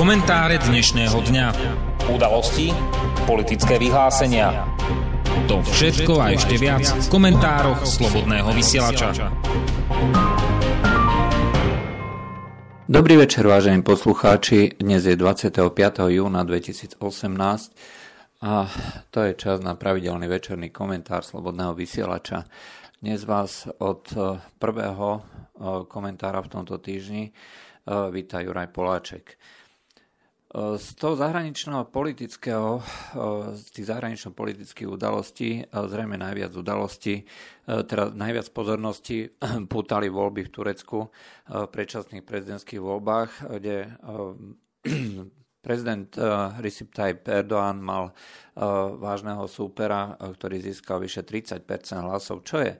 Komentáre dnešného dňa. Udalosti, politické vyhlásenia. To všetko a ešte viac v komentároch Slobodného vysielača. Dobrý večer, vážení poslucháči. Dnes je 25. júna 2018 a to je čas na pravidelný večerný komentár Slobodného vysielača. Dnes vás od prvého komentára v tomto týždni víta Juraj Poláček. Z toho zahraničného politického, z tých zahranično-politických udalostí, zrejme najviac udalostí, teda najviac pozornosti pútali voľby v Turecku v predčasných prezidentských voľbách, kde prezident Recep Tayyip Erdoğan mal vážneho súpera, ktorý získal vyše 30% hlasov, čo je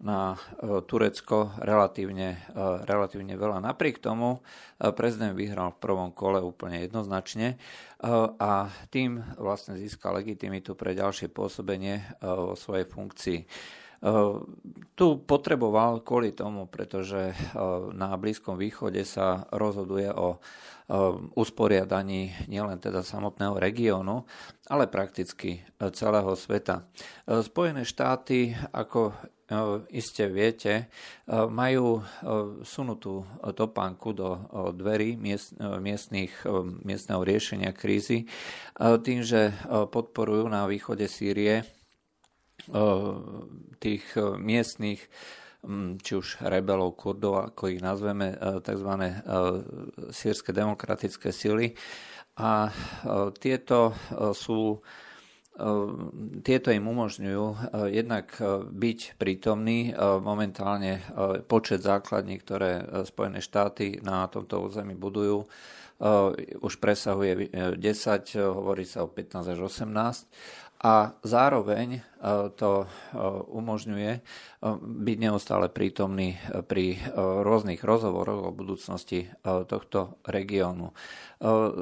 na e, Turecko relatívne, e, relatívne veľa. Napriek tomu e, prezident vyhral v prvom kole úplne jednoznačne a tým vlastne získal legitimitu pre ďalšie pôsobenie vo svojej funkcii. Tu potreboval kvôli tomu, pretože na Blízkom východe sa rozhoduje o usporiadaní nielen teda samotného regiónu, ale prakticky celého sveta. Spojené štáty ako iste viete, majú sunutú topánku do dverí miest, miestných, miestneho riešenia krízy tým, že podporujú na východe Sýrie tých miestných či už rebelov, kurdov, ako ich nazveme, tzv. sírske demokratické sily. A tieto sú tieto im umožňujú eh, jednak eh, byť prítomní. Eh, momentálne počet základní, ktoré Spojené štáty na tomto území budujú, už presahuje 10, hovorí sa o 15 až 18 a zároveň to umožňuje byť neustále prítomný pri rôznych rozhovoroch o budúcnosti tohto regiónu.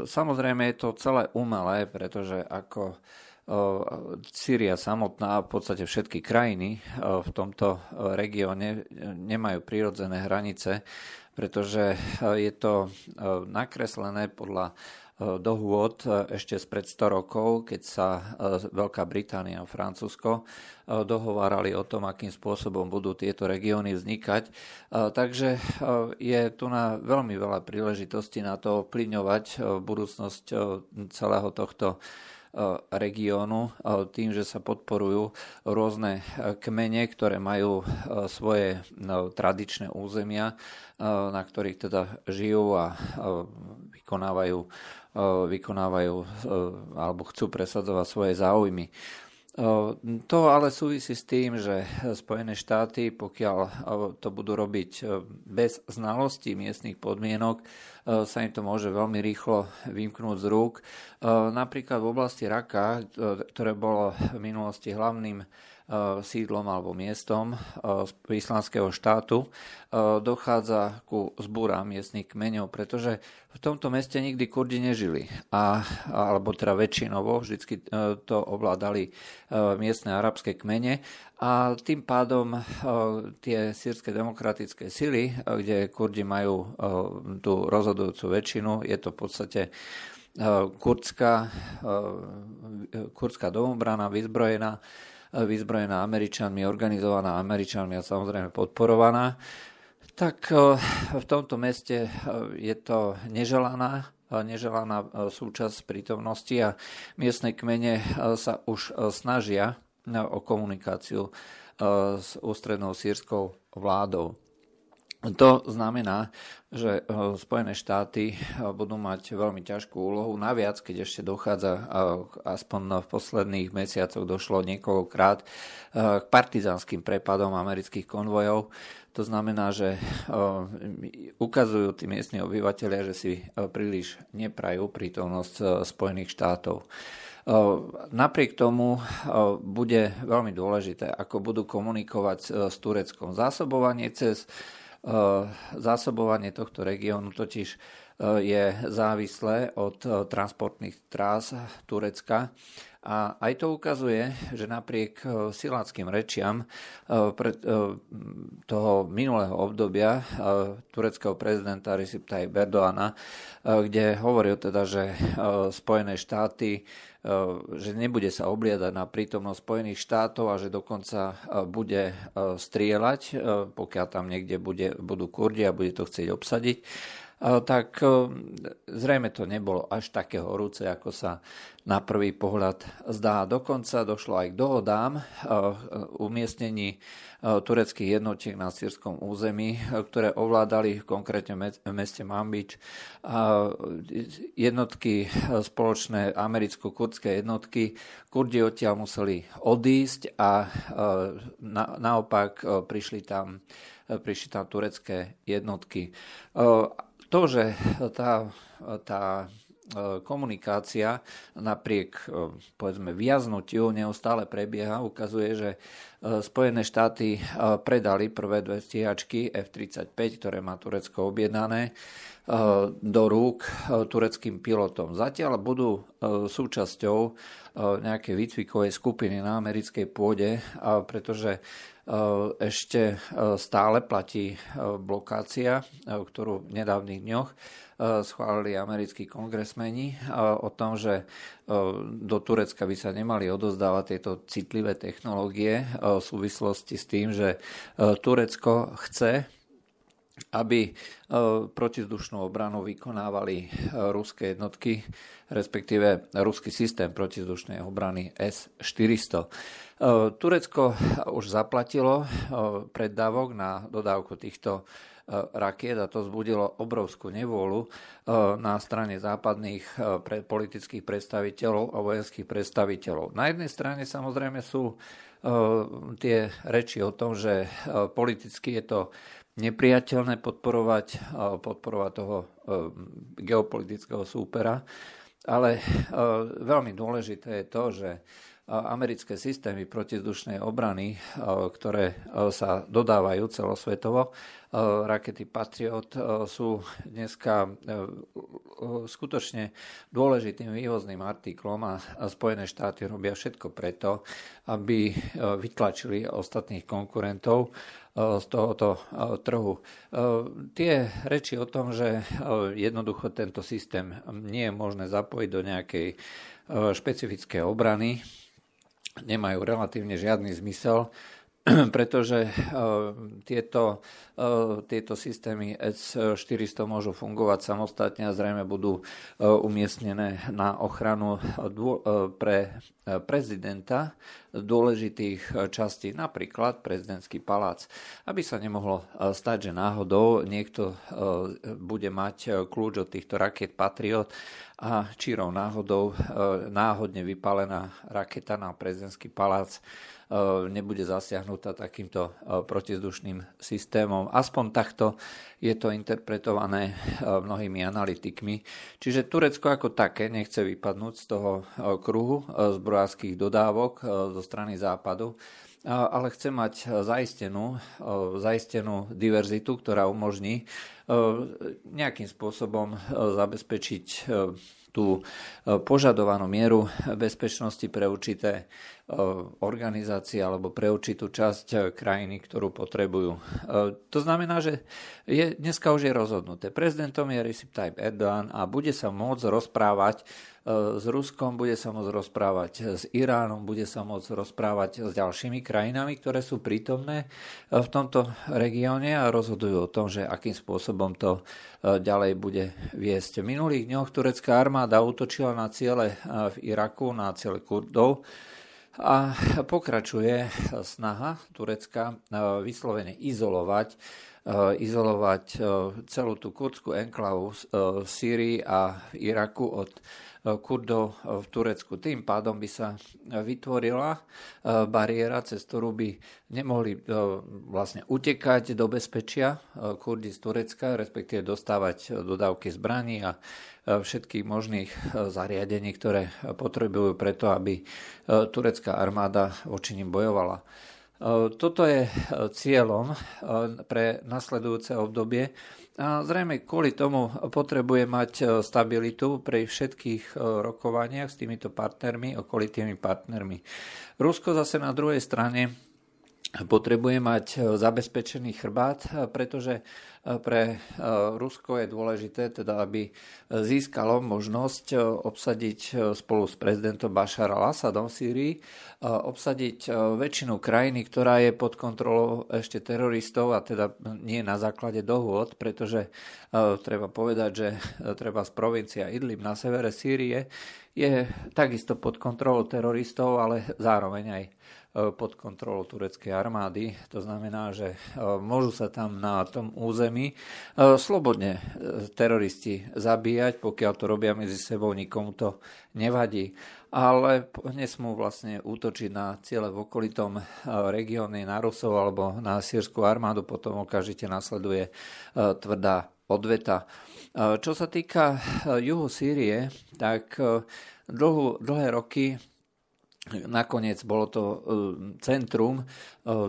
Samozrejme je to celé umelé, pretože ako Sýria samotná, v podstate všetky krajiny v tomto regióne nemajú prírodzené hranice, pretože je to nakreslené podľa dohôd ešte spred 100 rokov, keď sa Veľká Británia a Francúzsko dohovárali o tom, akým spôsobom budú tieto regióny vznikať. Takže je tu na veľmi veľa príležitostí na to ovplyvňovať budúcnosť celého tohto regiónu tým, že sa podporujú rôzne kmene, ktoré majú svoje tradičné územia, na ktorých teda žijú a vykonávajú, vykonávajú alebo chcú presadzovať svoje záujmy. To ale súvisí s tým, že Spojené štáty, pokiaľ to budú robiť bez znalosti miestnych podmienok, sa im to môže veľmi rýchlo vymknúť z rúk. Napríklad v oblasti Raka, ktoré bolo v minulosti hlavným E, sídlom alebo miestom e, islamského štátu, e, dochádza ku zbúram miestnych kmeňov, pretože v tomto meste nikdy Kurdi nežili. A, alebo teda väčšinovo vždy to ovládali miestne arabské kmene a tým pádom tie sírske demokratické sily, kde Kurdi majú tú rozhodujúcu väčšinu, je to v podstate kurdská, kurdská domobrana, vyzbrojená, vyzbrojená Američanmi, organizovaná Američanmi a samozrejme podporovaná, tak e, v tomto meste e, je to neželaná e, neželaná súčasť prítomnosti a miestne kmene sa už snažia o komunikáciu s ústrednou sírskou vládou. To znamená, že eh, Spojené štáty eh, budú mať veľmi ťažkú úlohu. Naviac, keď ešte dochádza, eh, aspoň v posledných mesiacoch došlo niekoľkokrát k partizánskym prepadom amerických konvojov. To znamená, že ukazujú tí miestni obyvateľia, že si príliš neprajú prítomnosť Spojených štátov. Napriek tomu bude veľmi dôležité, ako budú komunikovať s Tureckom. Zásobovanie cez zásobovanie tohto regiónu totiž eh, je závislé od eh, transportných trás Turecka. A aj to ukazuje, že napriek siláckým rečiam toho minulého obdobia tureckého prezidenta Recep Tayyip Erdoğana, kde hovoril teda, že Spojené štáty že nebude sa obliadať na prítomnosť Spojených štátov a že dokonca bude strieľať, pokiaľ tam niekde bude, budú kurdi a bude to chcieť obsadiť tak zrejme to nebolo až také horúce, ako sa na prvý pohľad zdá. Dokonca došlo aj k dohodám umiestnení tureckých jednotiek na sírskom území, ktoré ovládali konkrétne v meste Mambič jednotky spoločné americko-kurdské jednotky. Kurdi odtiaľ museli odísť a naopak prišli tam, prišli tam turecké jednotky to, že tá, tá e, komunikácia napriek e, povedzme viaznutiu neustále prebieha, ukazuje, že e, Spojené štáty predali prvé dve stíhačky F-35, ktoré má Turecko objednané, do rúk tureckým pilotom. Zatiaľ budú súčasťou nejakej výcvikovej skupiny na americkej pôde, pretože ešte eh, stále platí eh, blokácia, ktorú v nedávnych dňoch schválili americkí kongresmeni o tom, že do Turecka by sa nemali odozdávať tieto citlivé technológie v súvislosti s tým, že Turecko chce aby protizdušnú obranu vykonávali ruské jednotky, respektíve ruský systém protizdušnej obrany S-400. E, Turecko už zaplatilo e, preddávok na dodávku týchto e, rakiet a to zbudilo obrovskú nevôľu na strane západných politických predstaviteľov a vojenských predstaviteľov. Na jednej strane samozrejme sú tie reči o tom, že politicky je to nepriateľné podporovať, podporovať toho geopolitického súpera, ale veľmi dôležité je to, že americké systémy protizdušnej obrany, ktoré sa dodávajú celosvetovo. Rakety Patriot sú dneska skutočne dôležitým vývozným artiklom a Spojené štáty robia všetko preto, aby vytlačili ostatných konkurentov z tohoto trhu. Tie reči o tom, že jednoducho tento systém nie je možné zapojiť do nejakej špecifickej obrany, nemajú relatívne žiadny zmysel, pretože eh, tieto, eh, tieto systémy S-400 môžu fungovať samostatne a zrejme budú eh, umiestnené na ochranu pre prezidenta dôležitých častí, napríklad prezidentský palác. Aby sa nemohlo stať, že náhodou niekto bude mať kľúč od týchto raket Patriot a čírou náhodou náhodne vypálená raketa na prezidentský palác E, nebude zasiahnutá takýmto e, protizdušným systémom. Aspoň takto je to interpretované e, mnohými analytikmi. Čiže Turecko ako také nechce vypadnúť z toho kruhu zbrojárských dodávok zo strany západu, ale chce mať zaistenú, zaistenú diverzitu, ktorá umožní nejakým spôsobom zabezpečiť tú požadovanú mieru bezpečnosti pre určité organizácie alebo pre určitú časť e, krajiny, ktorú potrebujú. E, to znamená, že je, dneska už je rozhodnuté. Prezidentom je Recep Tayyip Erdogan a bude sa môcť rozprávať e, s Ruskom, bude sa môcť rozprávať s Iránom, bude sa môcť rozprávať s ďalšími krajinami, ktoré sú prítomné v tomto regióne a rozhodujú o tom, že akým spôsobom to ďalej bude viesť. V minulých dňoch turecká armáda útočila na ciele v Iraku, na ciele Kurdov, a pokračuje snaha Turecka e, vyslovene izolovať, e, izolovať e, celú tú kurdskú enklavu v Sýrii a v Iraku od Kurdov v Turecku. Tým pádom by sa vytvorila bariéra, cez ktorú by nemohli vlastne utekať do bezpečia Kurdi z Turecka, respektíve dostávať dodávky zbraní a všetkých možných zariadení, ktoré potrebujú preto, aby turecká armáda voči nim bojovala. Toto je cieľom pre nasledujúce obdobie. A zrejme kvôli tomu potrebuje mať stabilitu pri všetkých rokovaniach s týmito partnermi, okolitými partnermi. Rusko zase na druhej strane potrebuje mať zabezpečený chrbát, pretože pre e, Rusko je dôležité, teda, aby získalo možnosť e, obsadiť e, spolu s prezidentom Bašar al-Assadom v Sýrii, obsadiť väčšinu krajiny, ktorá je pod kontrolou ešte teroristov a teda nie na základe dohôd, pretože treba povedať, že treba z provincia Idlib na severe Sýrie je takisto pod kontrolou teroristov, ale zároveň aj pod kontrolou tureckej armády. To znamená, že môžu sa tam na tom území slobodne e, teroristi zabíjať, pokiaľ to robia medzi sebou, nikomu to nevadí. Ale nesmú vlastne útočiť na ciele v okolitom regióne na Rusov alebo na sírskú armádu, potom okamžite nasleduje e, tvrdá odveta. Čo sa týka juhu Sýrie, tak dlhú, dlhé roky Nakoniec bolo to e, centrum, e,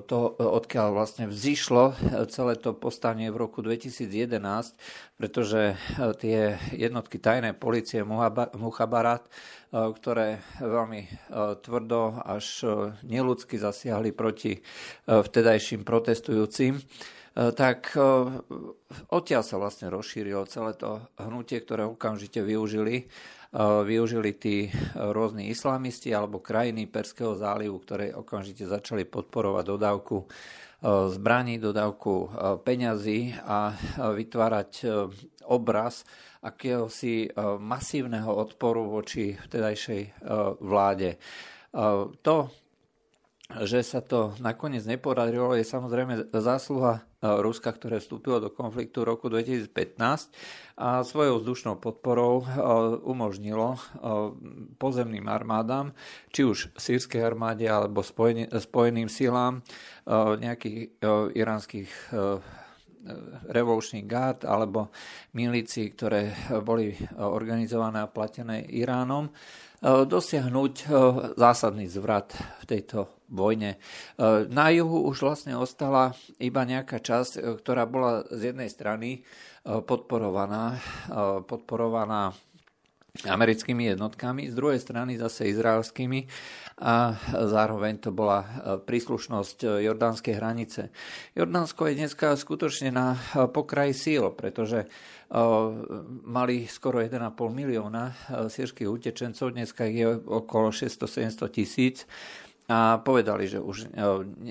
to, e, odkiaľ vlastne vzýšlo celé to postanie v roku 2011, pretože tie jednotky tajnej policie Muchabarat, ktoré veľmi tvrdo až neludsky zasiahli proti vtedajším protestujúcim, tak odtiaľ sa vlastne rozšírilo celé to hnutie, ktoré okamžite využili využili tí rôzni islamisti alebo krajiny Perského zálivu, ktoré okamžite začali podporovať dodávku zbraní, dodávku peňazí a vytvárať obraz akéhosi masívneho odporu voči vtedajšej vláde. To, že sa to nakoniec nepodarilo, je samozrejme zásluha Ruska, ktoré vstúpilo do konfliktu v roku 2015 a svojou vzdušnou podporou umožnilo pozemným armádám, či už sírskej armáde alebo spojeným silám nejakých iránskych revolučných gard alebo milícií, ktoré boli organizované a platené Iránom, dosiahnuť zásadný zvrat v tejto vojne. E, na juhu už vlastne ostala iba nejaká časť, e, ktorá bola z jednej strany e, podporovaná, podporovaná americkými jednotkami, z druhej strany zase izraelskými a zároveň to bola príslušnosť jordánskej hranice. Jordánsko je dneska skutočne na pokraji síl, pretože mali skoro 1,5 milióna sírskych utečencov, dneska je okolo 600-700 tisíc a povedali, že už e,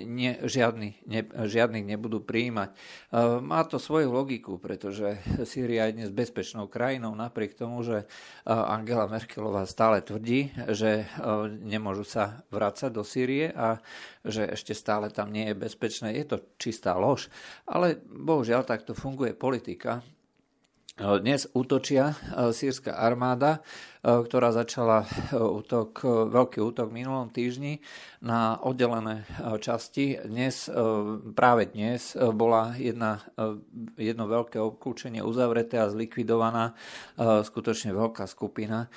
ne, žiadny, ne, žiadnych nebudú prijímať. E, má to svoju logiku, pretože Sýria je dnes bezpečnou krajinou, napriek tomu, že e, Angela Merkelová stále tvrdí, že nemôžu sa vrácať do Sýrie a že ešte stále tam nie je bezpečné. Je to čistá lož, ale bohužiaľ takto funguje politika dnes útočia e, sírska armáda, e, ktorá začala e, útok, veľký útok v minulom týždni na oddelené časti. Dnes, práve dnes bola jedna, jedno veľké obklúčenie uzavreté a zlikvidovaná skutočne veľká skupina.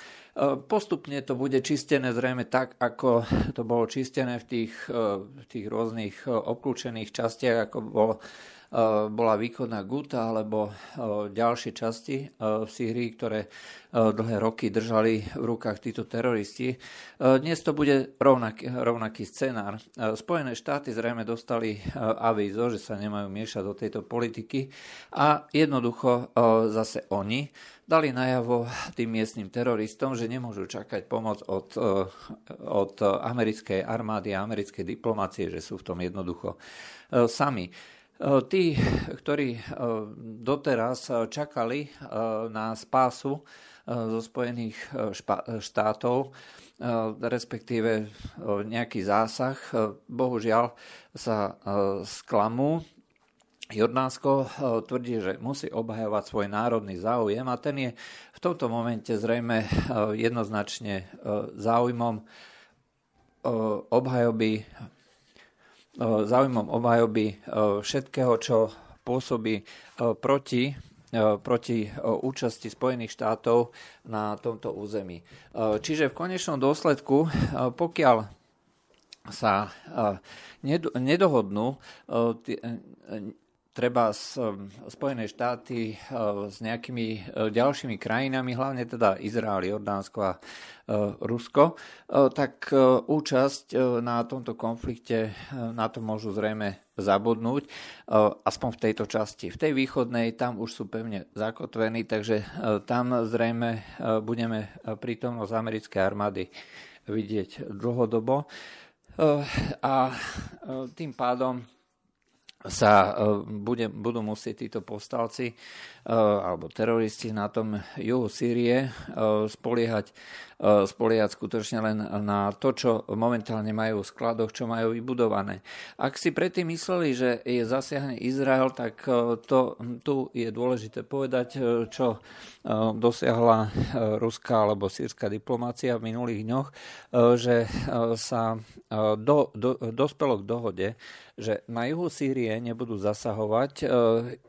Postupne to bude čistené zrejme tak, ako to bolo čistené v tých, v tých rôznych obklúčených častiach, ako bolo bola východná Guta alebo eh, ďalšie časti eh, v Sýrii, ktoré dlhé roky držali v rukách títo teroristi. Dnes to bude rovnaký, rovnaký scenár. Spojené štáty zrejme dostali avízo, že sa nemajú miešať do tejto politiky a jednoducho zase oni dali najavo tým miestnym teroristom, že nemôžu čakať pomoc od, od americkej armády a americkej diplomácie, že sú v tom jednoducho sami. Tí, ktorí doteraz čakali na spásu zo Spojených štátov, respektíve nejaký zásah, bohužiaľ sa sklamú. Jordánsko tvrdí, že musí obhajovať svoj národný záujem a ten je v tomto momente zrejme jednoznačne záujmom obhajoby záujmom obhajoby všetkého, čo pôsobí proti proti účasti Spojených štátov na tomto území. Čiže v konečnom dôsledku, pokiaľ sa nedohodnú treba Spojené štáty s nejakými ďalšími krajinami, hlavne teda Izrael, Jordánsko a Rusko, tak účasť na tomto konflikte na to môžu zrejme zabudnúť, aspoň v tejto časti. V tej východnej tam už sú pevne zakotvení, takže tam zrejme budeme prítomnosť americkej armády vidieť dlhodobo. A tým pádom sa bude, budú musieť títo povstalci alebo teroristi na tom juhu Sýrie spoliehať E, spoliehať skutočne len na to, čo momentálne majú v skladoch, čo majú vybudované. Ak si predtým mysleli, že je zasiahne Izrael, tak to, tu je dôležité povedať, čo dosiahla ruská alebo sírska diplomácia v minulých dňoch, že sa do, do, dospelo k dohode, že na juhu Sýrie nebudú zasahovať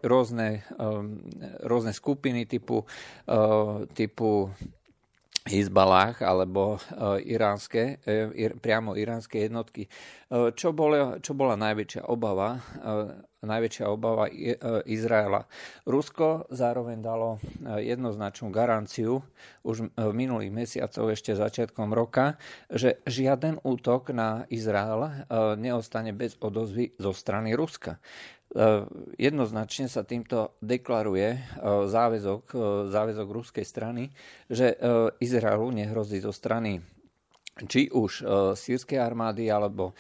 rôzne, rôzne skupiny typu, typu Hizbalách alebo e, iránske, e, priamo iránske jednotky. Čo bola, čo bola najväčšia obava? Najväčšia obava Izraela. Rusko zároveň dalo jednoznačnú garanciu už v minulých mesiacoch, ešte začiatkom roka, že žiaden útok na Izrael neostane bez odozvy zo strany Ruska. E, jednoznačne sa týmto deklaruje e, záväzok, e, záväzok ruskej strany, že Izraelu nehrozí zo strany či už sírskej armády alebo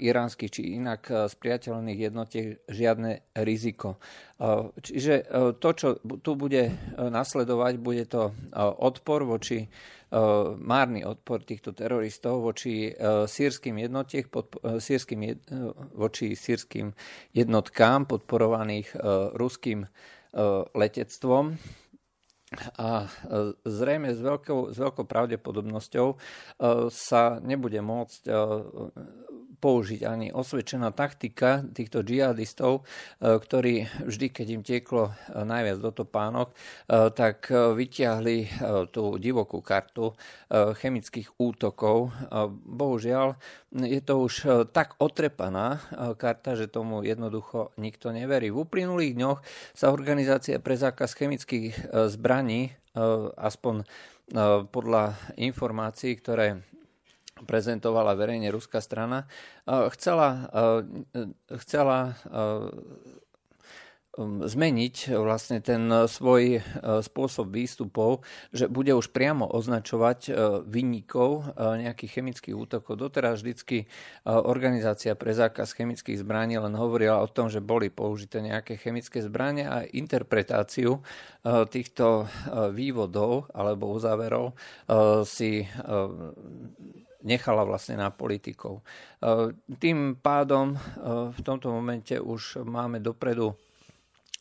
iránskych či inak spriateľných jednotiek žiadne riziko. Čiže to, čo tu bude nasledovať, bude to odpor voči márny odpor týchto teroristov voči e, sírským jednotiek, e, sírským, voči sírským jednotkám podporovaných ruským letectvom. A zrejme s veľkou, s veľkou pravdepodobnosťou sa nebude môcť použiť ani osvedčená taktika týchto džihadistov, e, ktorí vždy, keď im tieklo e, najviac do topánok, e, tak vyťahli tú divokú kartu chemických útokov. Bohužiaľ, je to už tak otrepaná karta, že tomu jednoducho nikto neverí. V uplynulých dňoch sa organizácia pre zákaz chemických zbraní, aspoň podľa informácií, ktoré prezentovala verejne ruská strana, chcela, chcela Um, zmeniť vlastne ten svoj spôsob výstupov, že bude už priamo označovať vinníkov nejakých chemických útokov. Doteraz vždycky organizácia pre zákaz chemických zbraní len hovorila o tom, že boli použité nejaké chemické zbranie a interpretáciu týchto vývodov alebo uzáverov si nechala vlastne na politikov. Tým pádom v tomto momente už máme dopredu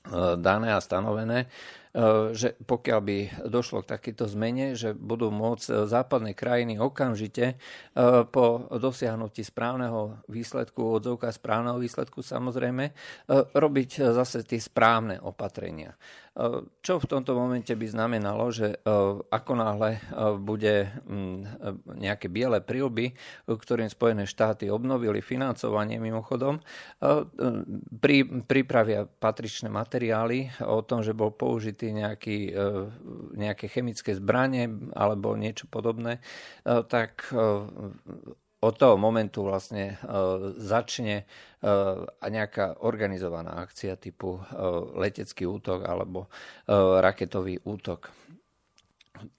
E, dané a stanovené, e, že pokiaľ by došlo k takéto zmene, že budú môcť západné krajiny okamžite e, po dosiahnutí správneho výsledku, odzovka správneho výsledku samozrejme, robiť zase tie správne opatrenia. Čo v tomto momente by znamenalo, že ako náhle bude mm, nejaké biele prílby, ktorým Spojené štáty obnovili financovanie mimochodom, pri, pripravia patričné materiály o tom, že bol použitý nejaký, nejaké chemické zbranie alebo niečo podobné, tak od toho momentu vlastne začne nejaká organizovaná akcia typu letecký útok alebo raketový útok.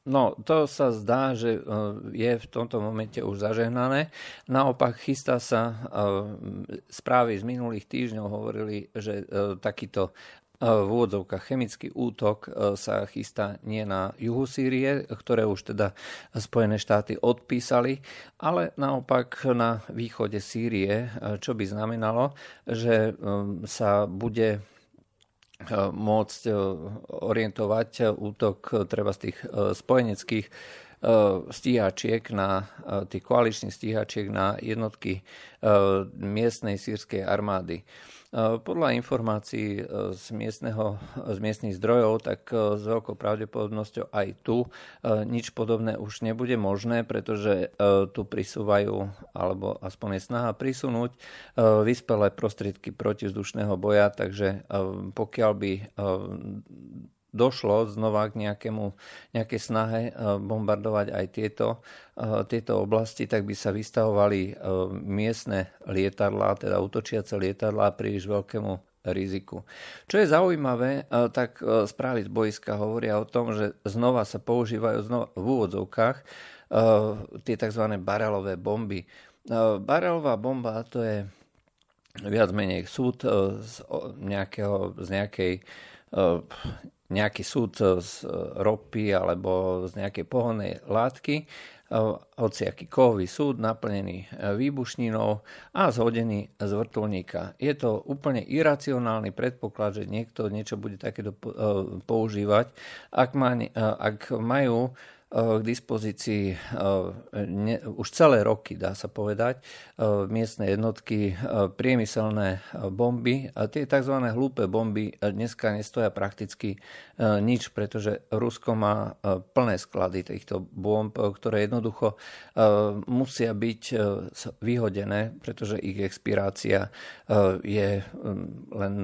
No, to sa zdá, že je v tomto momente už zažehnané. Naopak chystá sa, správy z minulých týždňov hovorili, že takýto v úvodzovkách chemický útok e, sa chystá nie na juhu Sýrie, ktoré už teda Spojené štáty odpísali, ale naopak na východe Sýrie, e, čo by znamenalo, že e, sa bude môcť orientovať útok treba z tých spojeneckých stíhačiek na tých koaličných stíhačiek na jednotky miestnej sírskej armády. Podľa informácií e, z, miestneho, z miestnych zdrojov, tak e, s veľkou pravdepodobnosťou aj tu e, nič podobné už nebude možné, pretože tu prisúvajú, alebo aspoň je snaha prisunúť vyspelé prostriedky protivzdušného boja, takže pokiaľ by došlo znova k nejakému, nejakej snahe eh, bombardovať aj tieto, eh, tieto oblasti, tak by sa vystavovali eh, miestne lietadlá, teda útočiace lietadlá príliš veľkému riziku. Čo je zaujímavé, tak správy z boiska hovoria o tom, že znova sa používajú znova v úvodzovkách tie tzv. barelové bomby. Barelová bomba to je viac menej súd z, nejakého, z nejakej nejaký súd z ropy alebo z nejakej pohodnej látky, hociaký kovový súd naplnený výbušninou a zhodený z vrtulníka. Je to úplne iracionálny predpoklad, že niekto niečo bude takéto používať, ak, má, ak majú k dispozícii ne, už celé roky, dá sa povedať, miestne jednotky, priemyselné bomby. A tie tzv. hlúpe bomby dneska nestoja prakticky nič, pretože Rusko má plné sklady týchto bomb, ktoré jednoducho musia byť vyhodené, pretože ich expirácia je len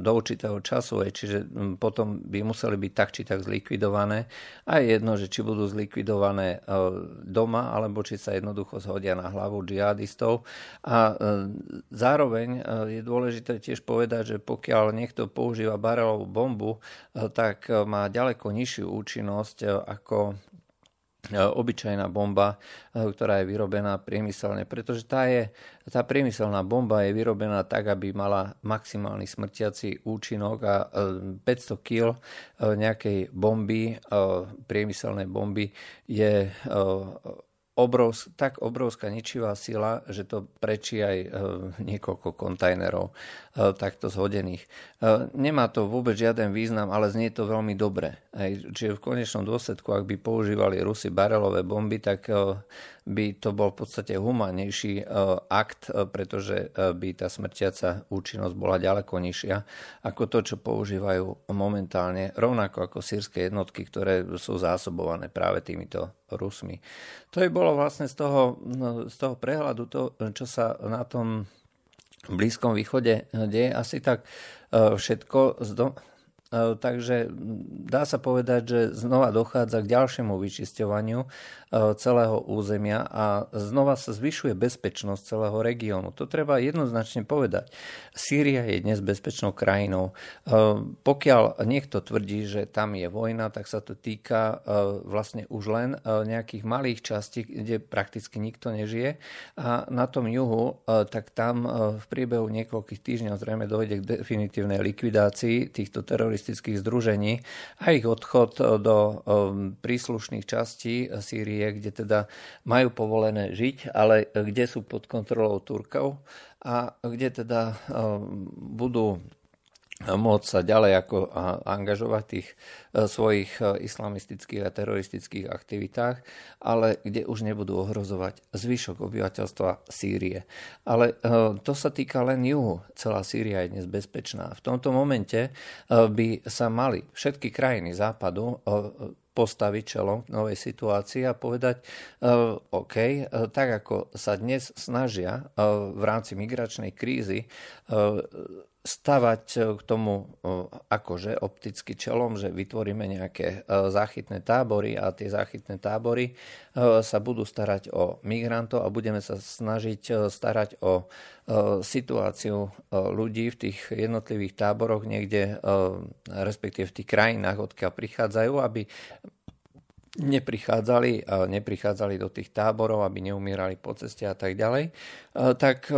do určitého času, čiže potom by museli byť tak či tak zlikvidované. A je jedno, že či budú zlikvidované e, doma, alebo či sa jednoducho zhodia na hlavu džihadistov. A e, zároveň e, je dôležité tiež povedať, že pokiaľ niekto používa barelovú bombu, tak má ďaleko nižšiu účinnosť ako obyčajná bomba, e, ktorá je vyrobená priemyselne, pretože tá, je, tá priemyselná bomba je vyrobená tak, aby mala maximálny smrtiaci účinok a 500 e, kg nejakej bomby, priemyselnej bomby je obrovsk, tak obrovská ničivá sila, že to prečí aj e, niekoľko kontajnerov e, takto zhodených. E, nemá to vôbec žiaden význam, ale znie to veľmi dobre. Čiže v konečnom dôsledku, ak by používali Rusy barelové bomby, tak by to bol v podstate humánnejší akt, pretože by tá smrtiaca účinnosť bola ďaleko nižšia ako to, čo používajú momentálne, rovnako ako sírske jednotky, ktoré sú zásobované práve týmito Rusmi. To je bolo vlastne z toho, no, z toho prehľadu, to, čo sa na tom Blízkom východe deje, asi tak e, všetko z, do, E, takže dá sa povedať, že znova dochádza k ďalšiemu vyčisťovaniu e, celého územia a znova sa zvyšuje bezpečnosť celého regiónu. To treba jednoznačne povedať. Sýria je dnes bezpečnou krajinou. E, pokiaľ niekto tvrdí, že tam je vojna, tak sa to týka vlastne už len nejakých malých častí, kde prakticky nikto nežije. A na tom juhu, tak tam v priebehu niekoľkých týždňov zrejme dojde k definitívnej likvidácii týchto teroristických združení a ich odchod do príslušných častí Sýrie, kde teda majú povolené žiť, ale kde sú pod kontrolou Turkov a kde teda um, budú môcť sa ďalej ako angažovať v tých e, svojich e, islamistických a teroristických aktivitách, ale kde už nebudú ohrozovať zvyšok obyvateľstva Sýrie. Ale e, to sa týka len juhu. Celá Sýria je dnes bezpečná. V tomto momente by sa mali všetky krajiny západu postaviť čelom k novej situácii a povedať, OK, tak ako sa dnes snažia v rámci migračnej krízy stavať e, k tomu e, akože opticky čelom, že vytvoríme nejaké e, záchytné tábory a tie záchytné tábory sa budú starať o migrantov a budeme sa snažiť starať o situáciu ľudí v tých jednotlivých táboroch niekde, respektíve v tých krajinách, odkiaľ prichádzajú, aby neprichádzali, neprichádzali do tých táborov, aby neumírali po ceste a tak ďalej, tak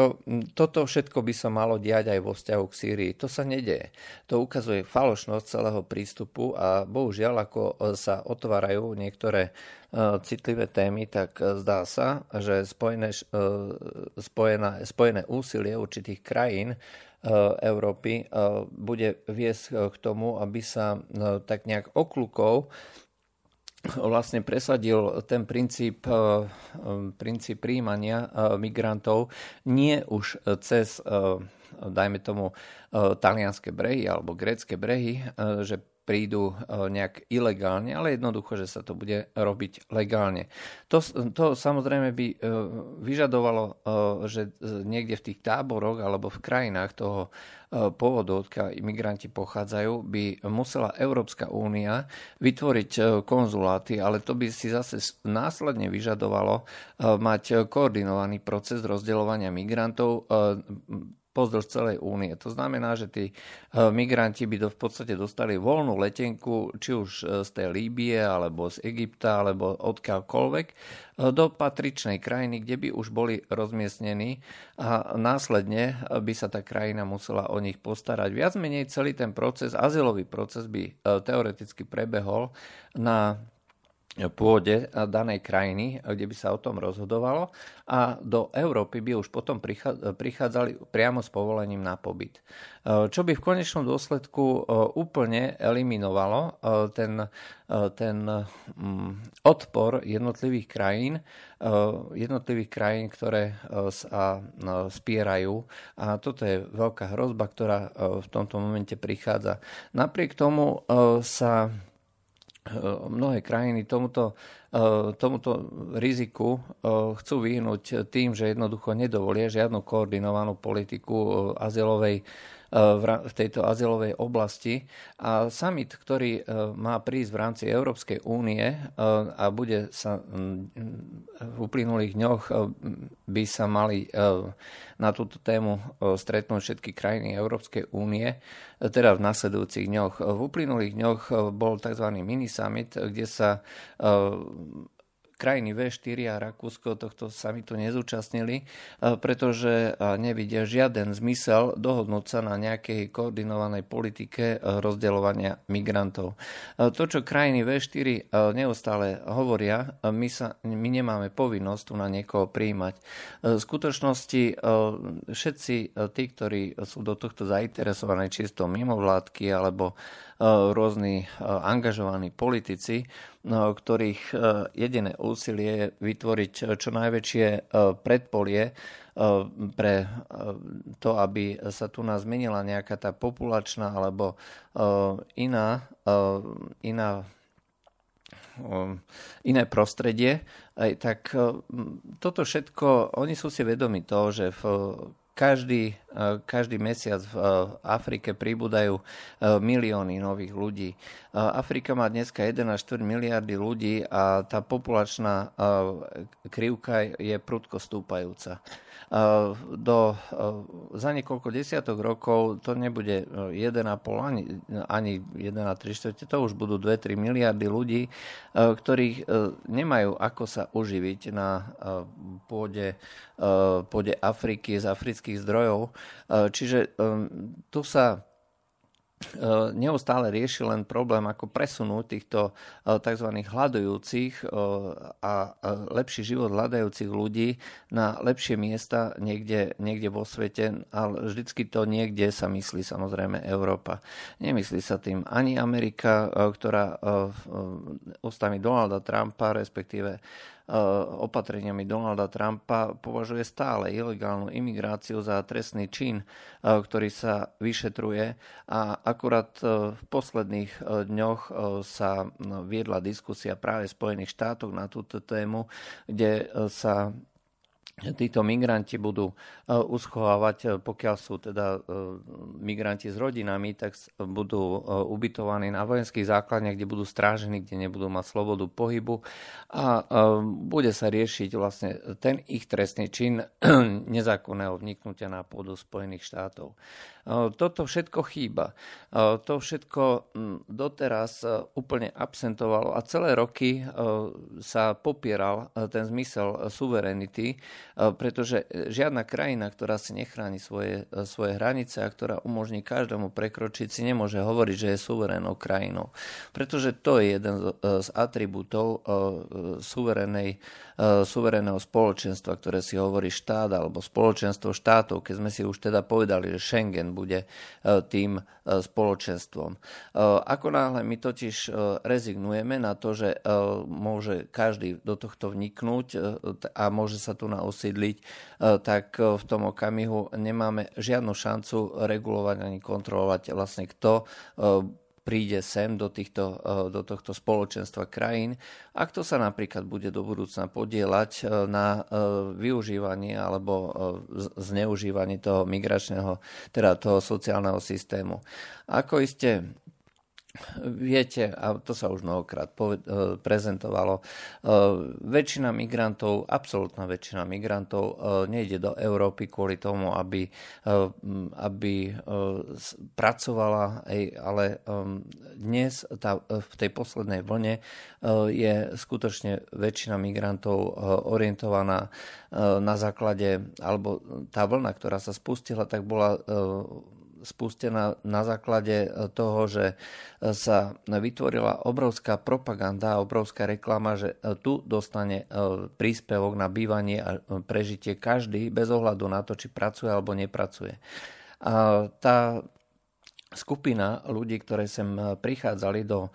toto všetko by sa malo diať aj vo vzťahu k Sýrii. To sa nedeje. To ukazuje falošnosť celého prístupu a bohužiaľ, ako sa otvárajú niektoré citlivé témy, tak zdá sa, že spojené, spojené, spojené úsilie určitých krajín Európy bude viesť k tomu, aby sa tak nejak oklukov vlastne presadil ten princíp, princíp príjmania migrantov nie už cez, dajme tomu, talianské brehy alebo grécké brehy, že prídu e, nejak ilegálne, ale jednoducho, že sa to bude robiť legálne. To, to samozrejme by e, vyžadovalo, e, že niekde v tých táboroch alebo v krajinách toho pôvodu, odkiaľ imigranti pochádzajú, by musela Európska únia vytvoriť konzuláty, ale to by si zase následne vyžadovalo mať koordinovaný proces rozdeľovania migrantov pozdĺž celej únie. To znamená, že tí e, migranti by to v podstate dostali voľnú letenku, či už e, z tej Líbie, alebo z Egypta, alebo odkiaľkoľvek, e, do patričnej krajiny, kde by už boli rozmiestnení a následne by sa tá krajina musela o nich postarať. Viac menej celý ten proces, azylový proces by teoreticky prebehol na pôde danej krajiny, kde by sa o tom rozhodovalo a do Európy by už potom prichádzali priamo s povolením na pobyt. Čo by v konečnom dôsledku e, úplne eliminovalo e, ten, e, ten mm, odpor jednotlivých krajín, jednotlivých krajín, ktoré sa spierajú. A toto je veľká hrozba, ktorá v tomto momente prichádza. Napriek tomu sa mnohé krajiny tomuto, e, tomuto riziku e, chcú vyhnúť tým, že jednoducho nedovolia žiadnu koordinovanú politiku azylovej v tejto azylovej oblasti. A summit, ktorý má prísť v rámci Európskej únie a bude sa v uplynulých dňoch by sa mali na túto tému stretnúť všetky krajiny Európskej únie, teda v nasledujúcich dňoch. V uplynulých dňoch bol tzv. mini summit, kde sa krajiny V4 a Rakúsko tohto samitu nezúčastnili, e, pretože e, nevidia žiaden zmysel dohodnúť sa na nejakej koordinovanej politike e, rozdeľovania migrantov. To, čo krajiny V4 neustále hovoria, my, sa, my nemáme povinnosť tu na niekoho príjmať. V skutočnosti všetci tí, ktorí sú do tohto zainteresovaní, čisto mimovládky alebo rôzni angažovaní politici, ktorých e, jediné úsilie je vytvoriť čo najväčšie e, predpolie e, pre to, aby sa tu nás zmenila nejaká tá populačná alebo iná, iná iné prostredie, tak toto všetko, oni sú si vedomi toho, že v každý, e, každý mesiac v e, Afrike pribúdajú e, milióny nových ľudí. Afrika má dneska 1,4 miliardy ľudí a tá populačná krivka je prudko stúpajúca do, za niekoľko desiatok rokov to nebude 1,5 ani, ani 1,3 to už budú 2-3 miliardy ľudí, ktorí nemajú ako sa uživiť na pôde, pôde Afriky z afrických zdrojov. Čiže tu sa neustále rieši len problém, ako presunúť týchto e, tzv. hľadujúcich e, a lepší život hľadajúcich ľudí na lepšie miesta niekde, niekde vo svete, ale vždycky to niekde sa myslí samozrejme Európa. Nemyslí sa tým ani Amerika, ktorá ústami Donalda Trumpa, respektíve opatreniami Donalda Trumpa považuje stále ilegálnu imigráciu za trestný čin, eh, ktorý sa vyšetruje. A akurát eh, v posledných dňoch sa viedla diskusia práve Spojených štátoch na túto tému, kde sa títo migranti budú e, uschovávať, e, pokiaľ sú teda e, migranti s rodinami, tak budú ubytovaní na vojenských základniach, kde budú strážení, kde nebudú mať slobodu pohybu a bude sa riešiť vlastne ten ich trestný čin nezákonného vniknutia na pôdu Spojených štátov. Toto všetko chýba. To všetko doteraz úplne absentovalo a celé roky sa popieral ten zmysel suverenity, pretože žiadna krajina, ktorá si nechráni svoje, svoje hranice a ktorá umožní každému prekročiť, si nemôže hovoriť, že je suverénnou krajinou. Pretože to je jeden z atribútov suverénnej Eh, suverénneho spoločenstva, ktoré si hovorí štát alebo spoločenstvo štátov, keď sme si už teda povedali, že Schengen bude tým spoločenstvom. Ako náhle my totiž rezignujeme na to, že môže každý do tohto vniknúť a môže sa tu naosídliť, tak v tom okamihu nemáme žiadnu šancu regulovať ani kontrolovať vlastne kto príde sem do, týchto, e, do tohto spoločenstva krajín a kto sa napríklad bude do budúcna podielať e, na e, využívanie alebo zneužívanie toho migračného, teda toho sociálneho systému. Ako iste Viete, a to sa už mnohokrát e, prezentovalo, e, väčšina migrantov, absolútna väčšina migrantov e, nejde do Európy kvôli tomu, aby, aby pracovala, ale dnes tá, v tej poslednej vlne je skutočne väčšina migrantov orientovaná na základe, alebo tá vlna, ktorá sa spustila, tak bola spustená na základe e, toho, že e, sa vytvorila obrovská propaganda, obrovská reklama, že e, tu dostane príspevok na bývanie a prežitie každý bez ohľadu na to, či pracuje alebo nepracuje. A tá skupina ľudí, ktoré sem prichádzali do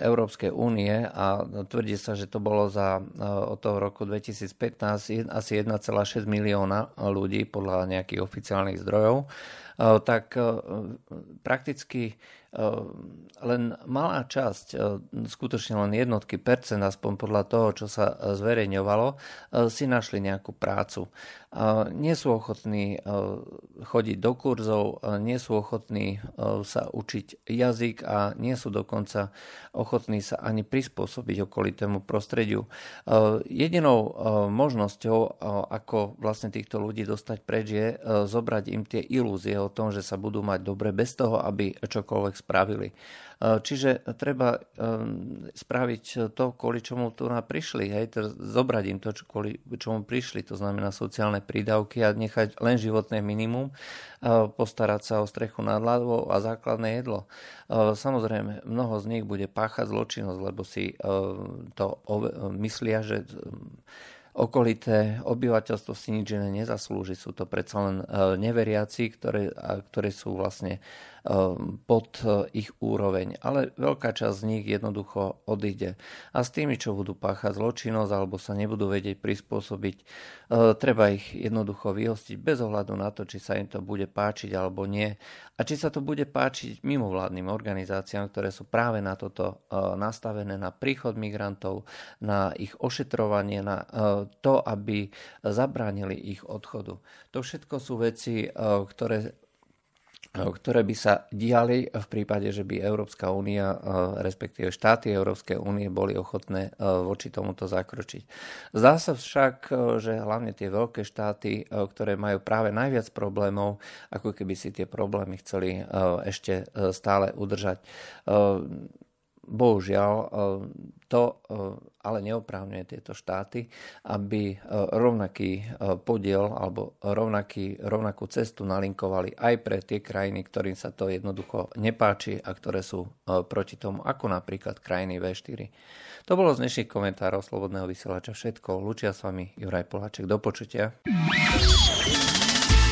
Európskej únie a tvrdí sa, že to bolo za od toho roku 2015 asi 1,6 milióna ľudí podľa nejakých oficiálnych zdrojov tak eh, prakticky eh, len malá časť, skutočne len jednotky percent, aspoň podľa toho, čo sa zverejňovalo, si našli nejakú prácu nie sú ochotní e, chodiť do kurzov, e, nie sú ochotní e, sa učiť jazyk a nie sú dokonca ochotní sa ani prispôsobiť okolitému prostrediu. Jedinou možnosťou, ako vlastne týchto ľudí dostať preč, je zobrať im tie ilúzie o tom, že sa budú mať dobre bez toho, aby čokoľvek spravili. Eh, čiže treba ehm, spraviť to, kvôli čomu tu na prišli, hej, zobrať im to, kvôli čomu prišli, to znamená sociálne prídavky a nechať len životné minimum, eh, postarať sa o strechu nad hlavou a základné jedlo. Samozrejme, mnoho z nich bude páchať zločinnosť, lebo si to myslia, že okolité obyvateľstvo si nič iné nezaslúži. Sú to predsa len neveriaci, ktoré, ktoré sú vlastne pod uh, ich úroveň. Ale veľká časť z nich jednoducho odíde. A s tými, čo budú páchať zločinnosť alebo sa nebudú vedieť prispôsobiť, uh, treba ich jednoducho vyhostiť bez ohľadu na to, či sa im to bude páčiť alebo nie. A či sa to bude páčiť mimovládnym organizáciám, ktoré sú práve na toto uh, nastavené, na príchod migrantov, na ich ošetrovanie, na to, aby zabránili ich odchodu. To všetko sú veci, ktoré ktoré by sa diali v prípade, že by Európska únia, respektíve štáty Európskej únie boli ochotné voči tomuto zakročiť. Zdá sa však, že hlavne tie veľké štáty, ktoré majú práve najviac problémov, ako keby si tie problémy chceli ešte stále udržať. Bohužiaľ, e, to e, ale neoprávňuje tieto štáty, aby e, rovnaký podiel alebo rovnaký, rovnakú cestu nalinkovali aj pre tie krajiny, ktorým sa to jednoducho nepáči a ktoré sú proti tomu, ako napríklad krajiny V4. To bolo z dnešných komentárov Slobodného vysielača všetko. Lučia s vami Juraj Poláček. Do počutia.